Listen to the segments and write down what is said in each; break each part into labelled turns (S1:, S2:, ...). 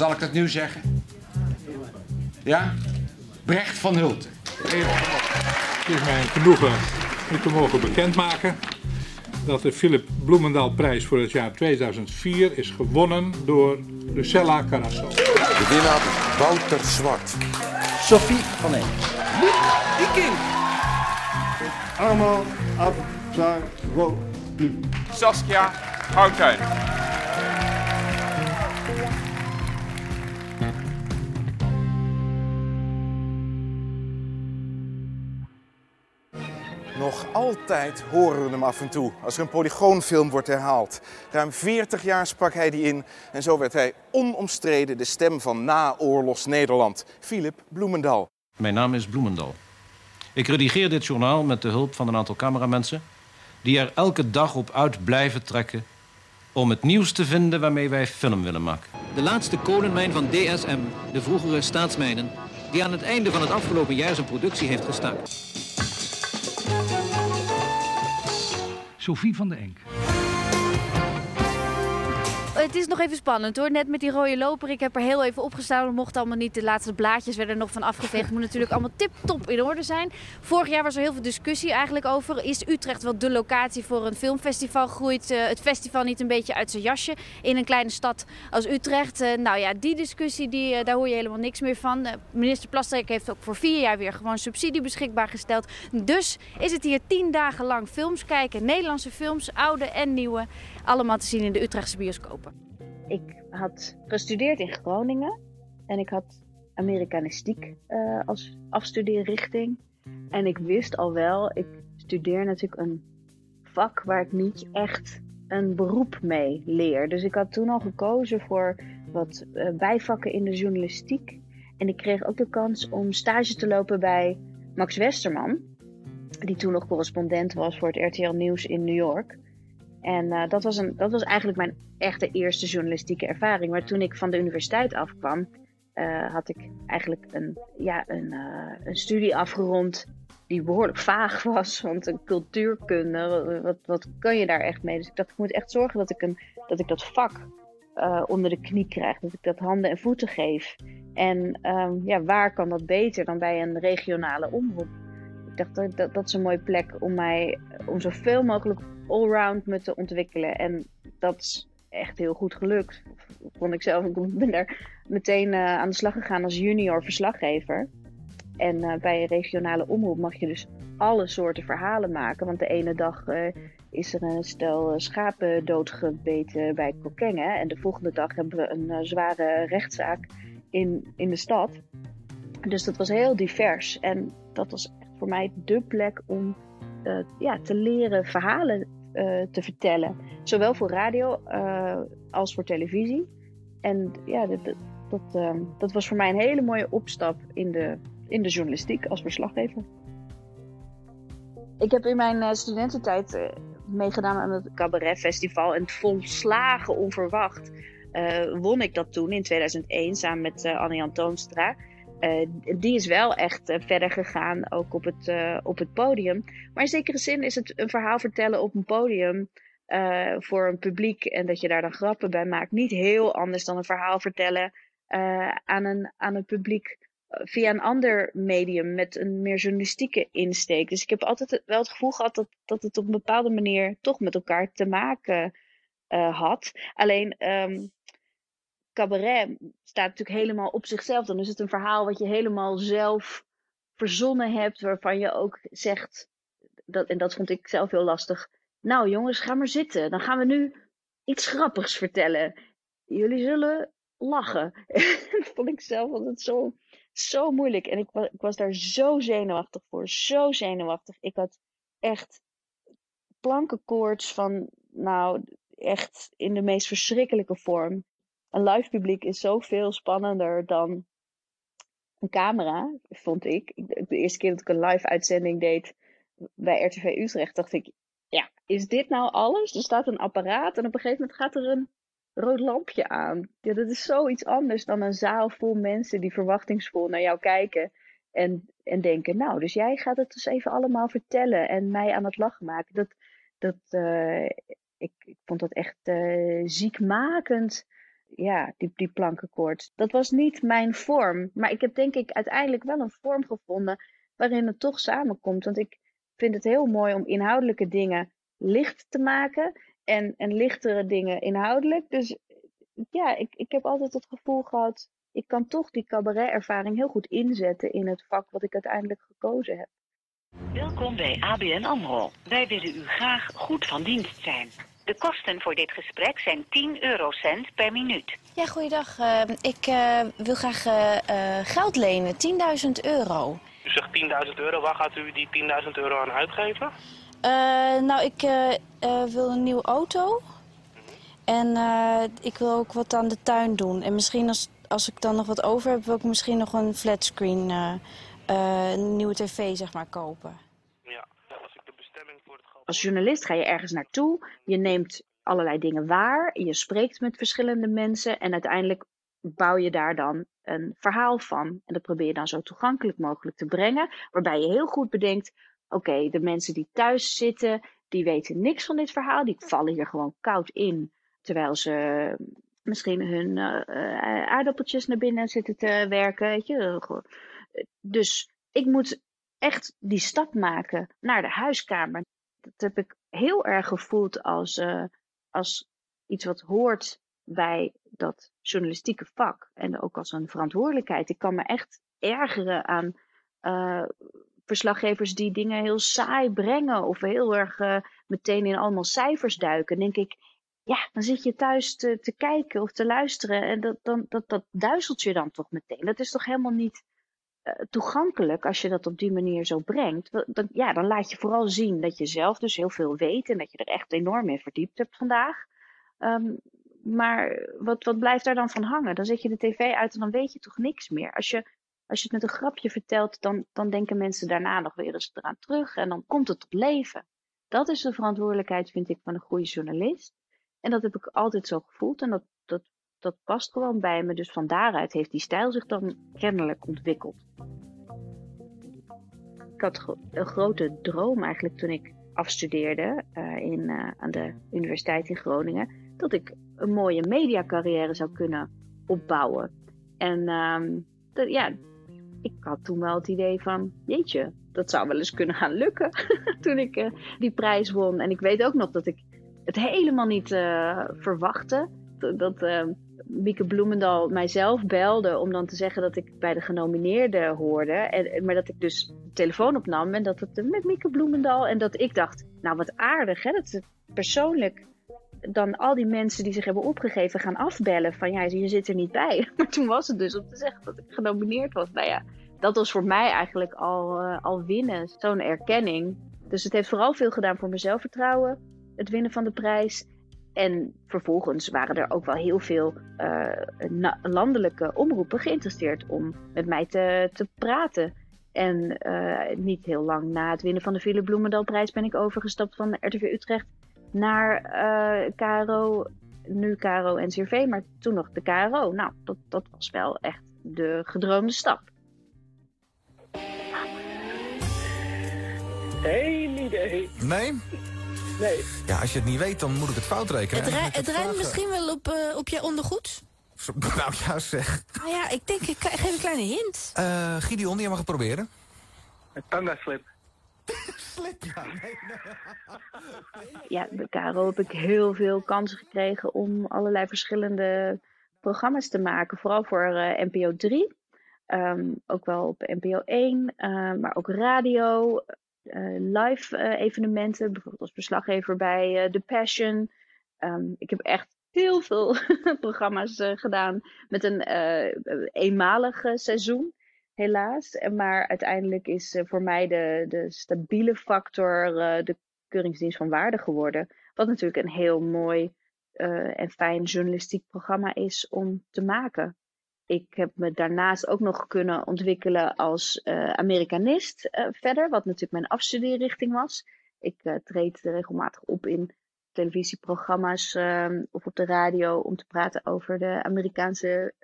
S1: Zal ik dat nu zeggen? Ja? Brecht van Hulten.
S2: Het is mij een genoegen u te mogen bekendmaken dat de Philip Bloemendaal prijs voor het jaar 2004 is gewonnen door Lucella Carasso.
S3: De winnaar Wouter Zwart.
S4: Sophie van Eek.
S5: Iking.
S6: Allemaal Abzaroglu.
S7: Saskia Houtijn.
S8: Nog altijd horen we hem af en toe als er een polygoonfilm wordt herhaald. Ruim 40 jaar sprak hij die in en zo werd hij onomstreden de stem van naoorlogs Nederland. Philip Bloemendal.
S9: Mijn naam is Bloemendal. Ik redigeer dit journaal met de hulp van een aantal cameramensen... die er elke dag op uit blijven trekken... om het nieuws te vinden waarmee wij film willen maken.
S10: De laatste kolenmijn van DSM, de vroegere staatsmijnen... die aan het einde van het afgelopen jaar zijn productie heeft gestaakt.
S11: Sophie van de Enk.
S12: Het is nog even spannend hoor. Net met die rode loper. Ik heb er heel even opgestaan. Dat mocht allemaal niet. De laatste blaadjes werden er nog van afgeveegd. Moet natuurlijk allemaal tip-top in orde zijn. Vorig jaar was er heel veel discussie eigenlijk over. Is Utrecht wel de locatie voor een filmfestival? Groeit uh, het festival niet een beetje uit zijn jasje in een kleine stad als Utrecht? Uh, nou ja, die discussie, die, uh, daar hoor je helemaal niks meer van. minister Plasterk heeft ook voor vier jaar weer gewoon subsidie beschikbaar gesteld. Dus is het hier tien dagen lang films kijken. Nederlandse films, oude en nieuwe. Allemaal te zien in de Utrechtse bioscopen.
S13: Ik had gestudeerd in Groningen en ik had Amerikanistiek uh, als afstudeerrichting. En ik wist al wel, ik studeer natuurlijk een vak waar ik niet echt een beroep mee leer. Dus ik had toen al gekozen voor wat uh, bijvakken in de journalistiek. En ik kreeg ook de kans om stage te lopen bij Max Westerman, die toen nog correspondent was voor het RTL Nieuws in New York. En uh, dat, was een, dat was eigenlijk mijn echte eerste journalistieke ervaring. Maar toen ik van de universiteit afkwam, uh, had ik eigenlijk een, ja, een, uh, een studie afgerond die behoorlijk vaag was. Want een cultuurkunde, wat, wat kan je daar echt mee? Dus ik dacht, ik moet echt zorgen dat ik, een, dat, ik dat vak onder de knie krijg. Dat ik dat handen en voeten geef. En um, ja, waar kan dat beter dan bij een regionale omroep? Dacht, dat, dat, is een mooie plek om mij om zoveel mogelijk allround me te ontwikkelen. En dat is echt heel goed gelukt. Vond ik zelf. Ik ben daar meteen uh, aan de slag gegaan als junior verslaggever. En uh, bij een regionale omroep mag je dus alle soorten verhalen maken. Want de ene dag uh, is er een stel schapen doodgebeten bij Kokkengen. En de volgende dag hebben we een zware rechtszaak in, in de stad. Dus dat was heel divers. En dat was voor mij de plek om ja, te leren verhalen uh, te vertellen. Zowel voor radio uh, als voor televisie. En ja, dat, dat, uh, dat, was voor mij een hele mooie opstap in de, in de journalistiek als verslaggever. Ik heb in mijn studententijd meegedaan aan het Cabaret Festival. En volslagen onverwacht won ik dat toen in 2001 samen met Anne-Jan Toonstra. Uh, die is wel echt uh, verder gegaan, ook op het, uh, op het podium. Maar in zekere zin is het een verhaal vertellen op een podium voor een publiek en dat je daar dan grappen bij maakt, niet heel anders dan een verhaal vertellen aan, een, aan een publiek via een ander medium met een meer journalistieke insteek. Dus ik heb altijd wel het gevoel gehad dat, dat het op een bepaalde manier toch met elkaar te maken had. Alleen. Um, cabaret staat natuurlijk helemaal op zichzelf. Dan is het een verhaal wat je helemaal zelf verzonnen hebt, waarvan je ook zegt, dat, en dat vond ik zelf heel lastig. Nou jongens, ga maar zitten. Dan gaan we nu iets grappigs vertellen. Jullie zullen lachen. vond ik zelf altijd zo, zo moeilijk. En ik, ik was daar zo zenuwachtig voor. Zo zenuwachtig. Ik had echt plankenkoorts van, nou, echt in de meest verschrikkelijke vorm een live publiek is zoveel spannender dan een camera, vond ik. De eerste keer dat ik een live uitzending deed bij RTV Utrecht, dacht ik, ja, is dit nou alles? Er staat een apparaat en op een gegeven moment gaat er een rood lampje aan. Ja, dat is zoiets anders dan een zaal vol mensen die verwachtingsvol naar jou kijken. En, en denken, nou, dus jij gaat het dus even allemaal vertellen en mij aan het lachen maken. Dat, dat, uh, ik, ik vond dat echt uh, ziekmakend ja, die, die plankenkoord. Dat was niet mijn vorm. Maar ik heb denk ik uiteindelijk wel een vorm gevonden waarin het toch samenkomt. Want ik vind het heel mooi om inhoudelijke dingen licht te maken. En, en lichtere dingen inhoudelijk. Dus ja, ik, ik heb altijd het gevoel gehad, ik kan toch die cabaret-ervaring heel goed inzetten in het vak wat ik uiteindelijk gekozen heb.
S5: Welkom bij ABN AMRO. Wij willen u graag goed van dienst zijn. De kosten voor dit gesprek zijn 10 eurocent per minuut.
S6: Ja, goeiedag. Uh, ik uh, wil graag uh, geld lenen, 10.000 euro.
S14: U zegt 10.000 euro, waar gaat u die 10.000 euro aan uitgeven?
S6: nou, ik wil een nieuwe auto. En ik wil ook wat aan de tuin doen. En misschien als, als ik dan nog wat over heb, wil ik misschien nog een flatscreen, een nieuwe tv zeg maar, kopen.
S14: Ja, als ik de bestemming voor het geld...
S13: Als journalist ga je ergens naartoe, je neemt allerlei dingen waar, je spreekt met verschillende mensen en uiteindelijk bouw je daar dan een verhaal van. En dat probeer je dan zo toegankelijk mogelijk te brengen, waarbij je heel goed bedenkt, oké, de mensen die thuis zitten, die weten niks van dit verhaal, die vallen hier gewoon koud in, terwijl ze misschien hun uh, aardappeltjes naar binnen zitten te werken, weet je. Dus ik moet echt die stap maken naar de huiskamer. Dat heb ik heel erg gevoeld als, uh, als iets wat hoort bij dat journalistieke vak. En ook als een verantwoordelijkheid. Ik kan me echt ergeren aan uh, verslaggevers die dingen heel saai brengen. Of heel erg uh, meteen in allemaal cijfers duiken. Dan denk ik, ja, dan zit je thuis te, te kijken of te luisteren. En dat, dan, dat, dat duizelt je dan toch meteen. Dat is toch helemaal niet toegankelijk als je dat op die manier zo brengt. Dan, ja, dan laat je vooral zien dat je zelf dus heel veel weet. En dat je er echt enorm in verdiept hebt vandaag. Um, maar wat, wat blijft daar dan van hangen? Dan zet je de tv uit en dan weet je toch niks meer. Als je, als je het met een grapje vertelt, dan, dan denken mensen daarna nog weer eens eraan terug. En dan komt het tot leven. Dat is de verantwoordelijkheid, vind ik, van een goede journalist. En dat heb ik altijd zo gevoeld. En dat, dat, past gewoon bij me. Dus van daaruit heeft die stijl zich dan kennelijk ontwikkeld. Ik had een grote droom eigenlijk toen ik afstudeerde uh, in, uh, aan de Universiteit in Groningen. Dat ik een mooie mediacarrière zou kunnen opbouwen. En um, dat, ja, ik had toen wel het idee van, jeetje, dat zou wel eens kunnen gaan lukken. toen ik uh, die prijs won. En ik weet ook nog dat ik het helemaal niet verwachtte. Dat, dat uh, Mieke Bloemendal mijzelf belde om dan te zeggen dat ik bij de genomineerden hoorde. En, maar dat ik dus telefoon opnam en dat het met Mieke Bloemendal. En dat ik dacht, nou wat aardig hè, dat ze persoonlijk dan al die mensen die zich hebben opgegeven gaan afbellen van ja, je zit er niet bij. Maar toen was het dus om te zeggen dat ik genomineerd was. Nou ja, dat was voor mij eigenlijk al, uh, al winnen, zo'n erkenning. Dus het heeft vooral veel gedaan voor mijn zelfvertrouwen, het winnen van de prijs. En vervolgens waren er ook wel heel veel uh, landelijke omroepen geïnteresseerd om met mij te, te praten. En uh, niet heel lang na het winnen van de Ville Bloemendalprijs ben ik overgestapt van RTV Utrecht naar uh, KRO, nu KRO en CRV, maar toen nog de KRO. Nou, dat, dat was wel echt de gedroomde stap.
S15: Geen idee.
S16: Nee?
S15: Nee.
S16: Ja, als je het niet weet, dan moet ik het fout rekenen.
S6: Het, het rijdt misschien wel op, uh, op je ondergoed?
S16: Nou ja, zeg.
S6: Nou ja, ik denk, ik geef een kleine hint.
S16: Uh, Gideon, jij mag het proberen.
S15: Een tanga slip.
S16: slip, ja. Nee,
S13: nee. Ja, bij KRO heb ik heel veel kansen gekregen om allerlei verschillende programma's te maken. Vooral voor uh, NPO 3. Um, ook wel op NPO 1, uh, maar ook radio, live evenementen. Bijvoorbeeld als verslaggever bij The Passion. Um, ik heb echt heel veel programma's gedaan met een eenmalig seizoen helaas. Maar uiteindelijk is voor mij de, de stabiele factor de Keuringsdienst van Waarde geworden. Wat natuurlijk een heel mooi en fijn journalistiek programma is om te maken. Ik heb me daarnaast ook nog kunnen ontwikkelen als Amerikanist verder, wat natuurlijk mijn afstudeerrichting was. Ik treed regelmatig op in televisieprogramma's of op de radio om te praten over de Amerikaanse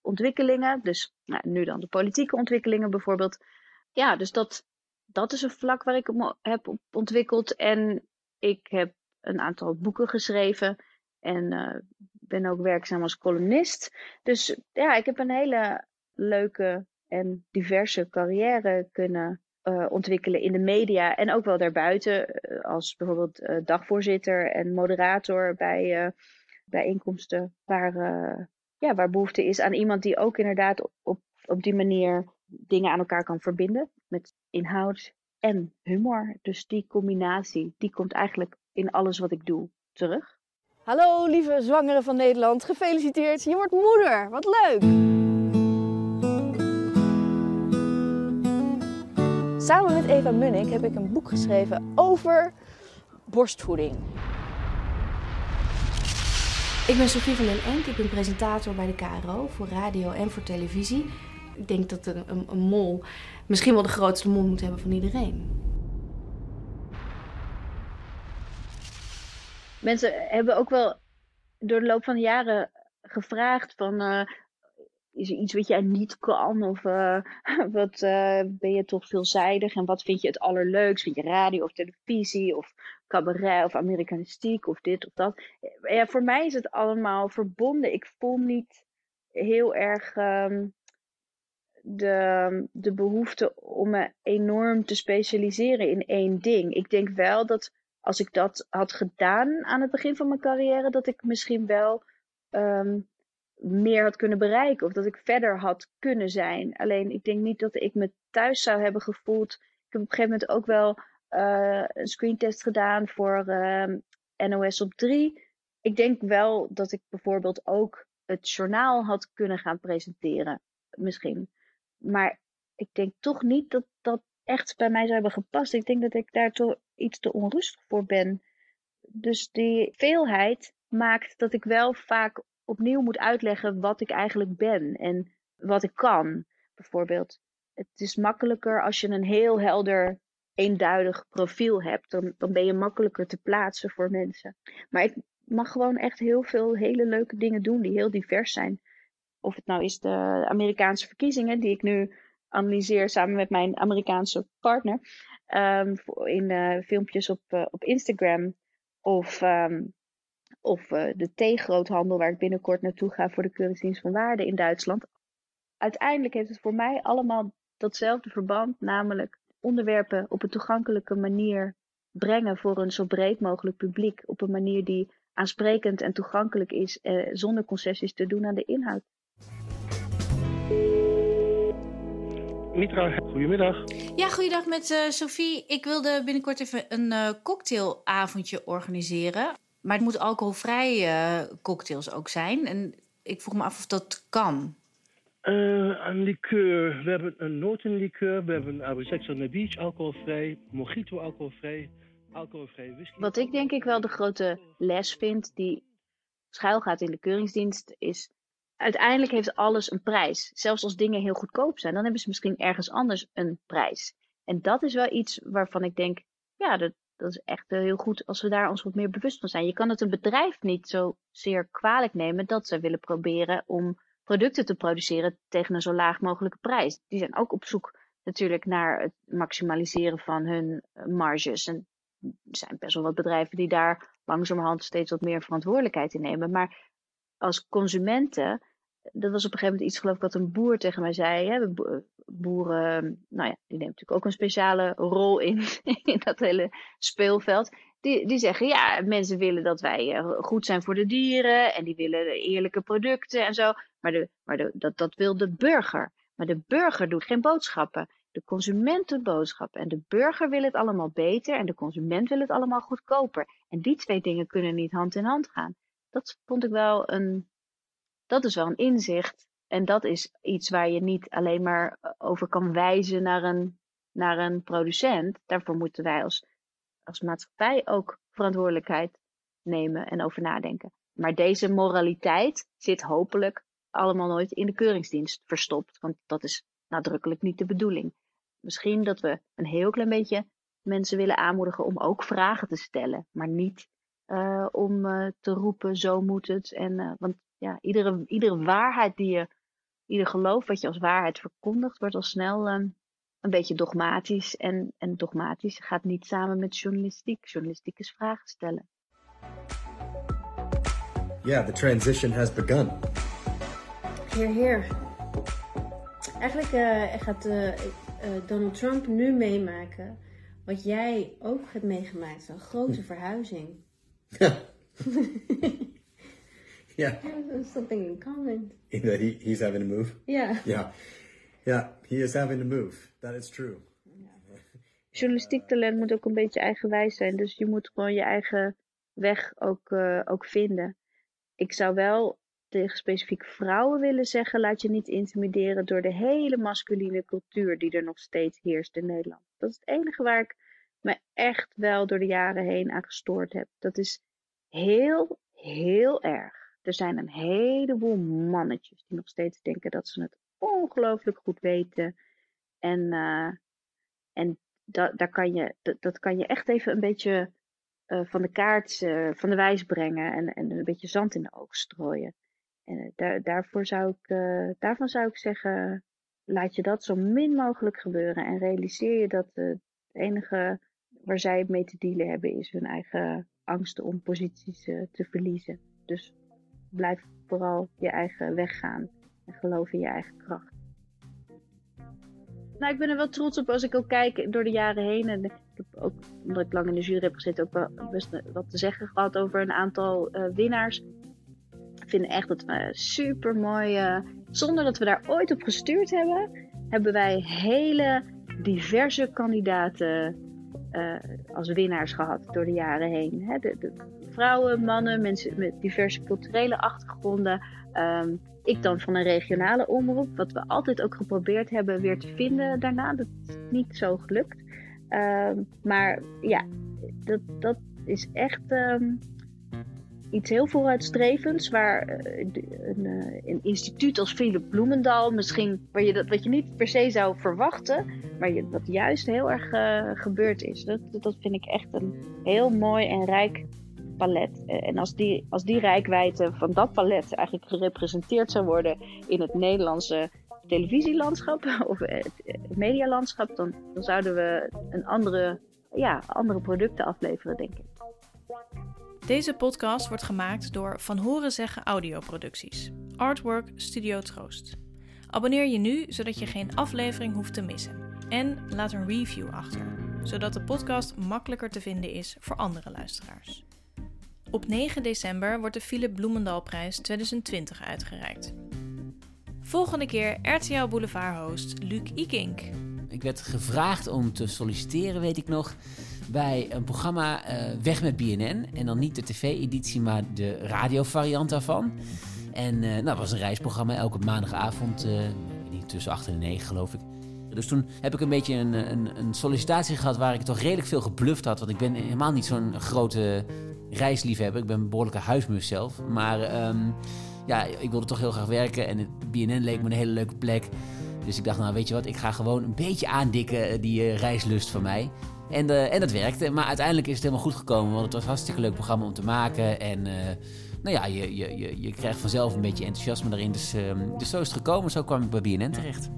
S13: ontwikkelingen. Dus nou, nu dan de politieke ontwikkelingen bijvoorbeeld. Ja, dus dat, dat is een vlak waar ik me heb ontwikkeld. En ik heb een aantal boeken geschreven. En uh, ben ook werkzaam als columnist. Dus ja, ik heb een hele leuke en diverse carrière kunnen uh, ontwikkelen in de media en ook wel daarbuiten. als bijvoorbeeld uh, dagvoorzitter en moderator bij bijeenkomsten waar, ja, waar behoefte is aan iemand die ook inderdaad op, op die manier dingen aan elkaar kan verbinden met inhoud en humor. Dus die combinatie, die komt eigenlijk in alles wat ik doe terug.
S17: Hallo lieve zwangere van Nederland, gefeliciteerd. Je wordt moeder, wat leuk! Samen met Eva Munnik heb ik een boek geschreven over borstvoeding. Ik ben Sofie van den Enk, ik ben presentator bij de KRO voor radio en voor televisie. Ik denk dat een, een mol misschien wel de grootste mond moet hebben van iedereen.
S13: Mensen hebben ook wel door de loop van de jaren gevraagd van... Uh, is er iets wat jij niet kan? Of uh, wat uh, ben je toch veelzijdig? En wat vind je het allerleukst? Vind je radio of televisie of cabaret of amerikanistiek of dit of dat? Ja, voor mij is het allemaal verbonden. Ik voel niet heel erg um, de, de behoefte om me enorm te specialiseren in één ding. Ik denk wel dat als ik dat had gedaan aan het begin van mijn carrière, dat ik misschien wel um, meer had kunnen bereiken of dat ik verder had kunnen zijn. Alleen ik denk niet dat ik me thuis zou hebben gevoeld. Ik heb op een gegeven moment ook wel uh, een screentest gedaan voor uh, NOS op 3. Ik denk wel dat ik bijvoorbeeld ook het journaal had kunnen gaan presenteren. Misschien. Maar ik denk toch niet dat dat echt bij mij zou hebben gepast. Ik denk dat ik daar toch iets te onrustig voor ben. Dus die veelheid maakt dat ik wel vaak opnieuw moet uitleggen wat ik eigenlijk ben en wat ik kan. Bijvoorbeeld, het is makkelijker als je een heel helder, eenduidig profiel hebt. Dan, dan ben je makkelijker te plaatsen voor mensen. Maar ik mag gewoon echt heel veel hele leuke dingen doen die heel divers zijn. Of het nou is de Amerikaanse verkiezingen, die ik nu analyseer samen met mijn Amerikaanse partner. Um, in uh, filmpjes op, uh, op Instagram. Of, um, of uh, de theegroothandel waar ik binnenkort naartoe ga voor de Keuringsdienst van Waarde in Duitsland. Uiteindelijk heeft het voor mij allemaal datzelfde verband, namelijk onderwerpen op een toegankelijke manier brengen voor een zo breed mogelijk publiek. Op een manier die aansprekend en toegankelijk is, eh, zonder concessies te doen aan de inhoud.
S15: Mitra, goedemiddag.
S12: Ja, goeiedag met uh, Sophie. Ik wilde binnenkort even een uh, cocktailavondje organiseren. Maar het moet alcoholvrij uh, cocktails ook zijn. En ik vroeg me af of dat kan.
S15: een liqueur. We hebben een notenliqueur. We hebben een Abrisex on the Beach, alcoholvrij. Mojito, alcoholvrij. Alcoholvrij whisky.
S13: Wat ik denk ik wel de grote les vind die schuilgaat in de keuringsdienst... is uiteindelijk heeft alles een prijs. Zelfs als dingen heel goedkoop zijn, dan hebben ze misschien ergens anders een prijs. En dat is wel iets waarvan ik denk, ja, dat, dat is echt heel goed als we daar ons wat meer bewust van zijn. Je kan het een bedrijf niet zo zeer kwalijk nemen dat ze willen proberen om producten te produceren tegen een zo laag mogelijke prijs. Die zijn ook op zoek natuurlijk naar het maximaliseren van hun marges. En er zijn best wel wat bedrijven die daar langzamerhand steeds wat meer verantwoordelijkheid in nemen. Maar als consumenten, dat was op een gegeven moment iets geloof ik wat een boer tegen mij zei. Hè? Boeren, nou ja, die neemt natuurlijk ook een speciale rol in, in dat hele speelveld. Die, die zeggen, ja, mensen willen dat wij eh, goed zijn voor de dieren en die willen eerlijke producten en zo. Maar, de, maar de, dat, dat wil de burger. Maar de burger doet geen boodschappen. De consument doet boodschappen. En de burger wil het allemaal beter en de consument wil het allemaal goedkoper. En die twee dingen kunnen niet hand in hand gaan dat vond ik wel een, dat is wel een inzicht. En dat is iets waar je niet alleen maar eh, over kan wijzen naar een, naar een producent. Daarvoor moeten wij als, als maatschappij ook verantwoordelijkheid nemen en over nadenken. Maar deze moraliteit zit hopelijk allemaal nooit in de keuringsdienst verstopt. Want dat is nadrukkelijk niet de bedoeling. Misschien dat we een heel klein beetje mensen willen aanmoedigen om ook vragen te stellen, maar niet uh, om uh, te roepen, zo moet het. En, uh, want ja, iedere, iedere waarheid die je, ieder geloof wat je als waarheid verkondigt, wordt al snel um, een beetje dogmatisch. En, en dogmatisch gaat niet samen met journalistiek. Journalistiek is vragen stellen.
S18: yeah, the transition has begun.
S17: Heer, heer. Eigenlijk eh, gaat eh, eh, Donald Trump nu meemaken wat jij ook hebt meegemaakt. Een grote verhuizing.
S18: Yeah,
S17: Something in common.
S18: that he, he's having to move.
S17: Yeah.
S18: Yeah, yeah, he is having to move. That is true.
S13: Journalistiek talent moet ook een beetje eigenwijs zijn. Dus je moet gewoon je eigen weg ook, eh, ook vinden. Ik zou wel tegen specifiek vrouwen willen zeggen: laat je niet intimideren door de hele masculine cultuur die er nog steeds heerst in Nederland. Dat is het enige waar ik me echt wel door de jaren heen aan gestoord heb. Dat is heel, heel erg. Er zijn een heleboel mannetjes die nog steeds denken dat ze het ongelooflijk goed weten. En, eh, en da daar kan je, dat, kan je echt even een beetje eh, van de kaart, eh, van de wijs brengen en, en een beetje zand in de ogen strooien. En daar, daarvoor zou ik, daarvan zou ik zeggen, laat je dat zo min mogelijk gebeuren en realiseer je dat het enige waar zij mee te dealen hebben is hun eigen angsten om posities eh, te verliezen. Dus blijf vooral je eigen weg gaan en geloof in je eigen kracht. Nou, ik ben er wel trots op als ik ook kijk door de jaren heen. En ik heb ook, omdat ik lang in de jury heb gezeten, ook wel best wat te zeggen gehad over een aantal eh, winnaars. Ik vind echt dat we super mooi, zonder dat we daar ooit op gestuurd hebben, hebben wij hele diverse kandidaten eh, als winnaars gehad door de jaren heen. Hè, de, vrouwen, mannen, mensen met diverse culturele achtergronden. Ehm, ik dan van een regionale omroep, wat we altijd ook geprobeerd hebben weer te vinden daarna. Dat is niet zo gelukt. Ehm, maar ja, dat, dat is echt ehm, iets heel vooruitstrevends. Waar eh, een, eh, een instituut als Philip Bloemendaal, misschien waar je dat, wat je niet per se zou verwachten, maar je, wat juist heel erg eh, gebeurd is. Dat, dat vind ik echt een heel mooi en rijk palet. En als die, als die rijkwijde van dat palet eigenlijk gerepresenteerd zou worden in het Nederlandse televisielandschap of het medialandschap, dan, dan zouden we een andere, ja, andere producten afleveren, denk ik.
S19: Deze podcast wordt gemaakt door Van Horen Zeggen Audioproducties. Artwork Studio Troost. Abonneer je nu, zodat je geen aflevering hoeft te missen. En laat een review achter, zodat de podcast makkelijker te vinden is voor andere luisteraars. Op 9 december wordt de Philip Bloemendalprijs 2020 uitgereikt. Volgende keer RTL Boulevard-host Luc Ikink.
S20: Ik werd gevraagd om te solliciteren, weet ik nog, bij een programma eh, Weg met BNN. En dan niet de tv-editie, maar de radiovariant daarvan. En eh, nou, dat was een reisprogramma elke maandagavond, eh, tussen 8 en 9 geloof ik. Dus toen heb ik een beetje een, een, een sollicitatie gehad waar ik toch redelijk veel gebluft had. Want ik ben helemaal niet zo'n grote reisliefhebber. Ik ben een behoorlijke huismus zelf. Maar ehm, ja, ik wilde toch heel graag werken. En BNN leek me een hele leuke plek. Dus ik dacht, nou weet je wat, ik ga gewoon een beetje aandikken die reislust van mij. En, eh, en dat werkte. Maar uiteindelijk is het helemaal goed gekomen. Want het was een hartstikke leuk programma om te maken. En eh, nou ja, je, je, je, je krijgt vanzelf een beetje enthousiasme daarin. Dus, ehm, dus zo is het gekomen. Zo kwam ik bij BNN terecht.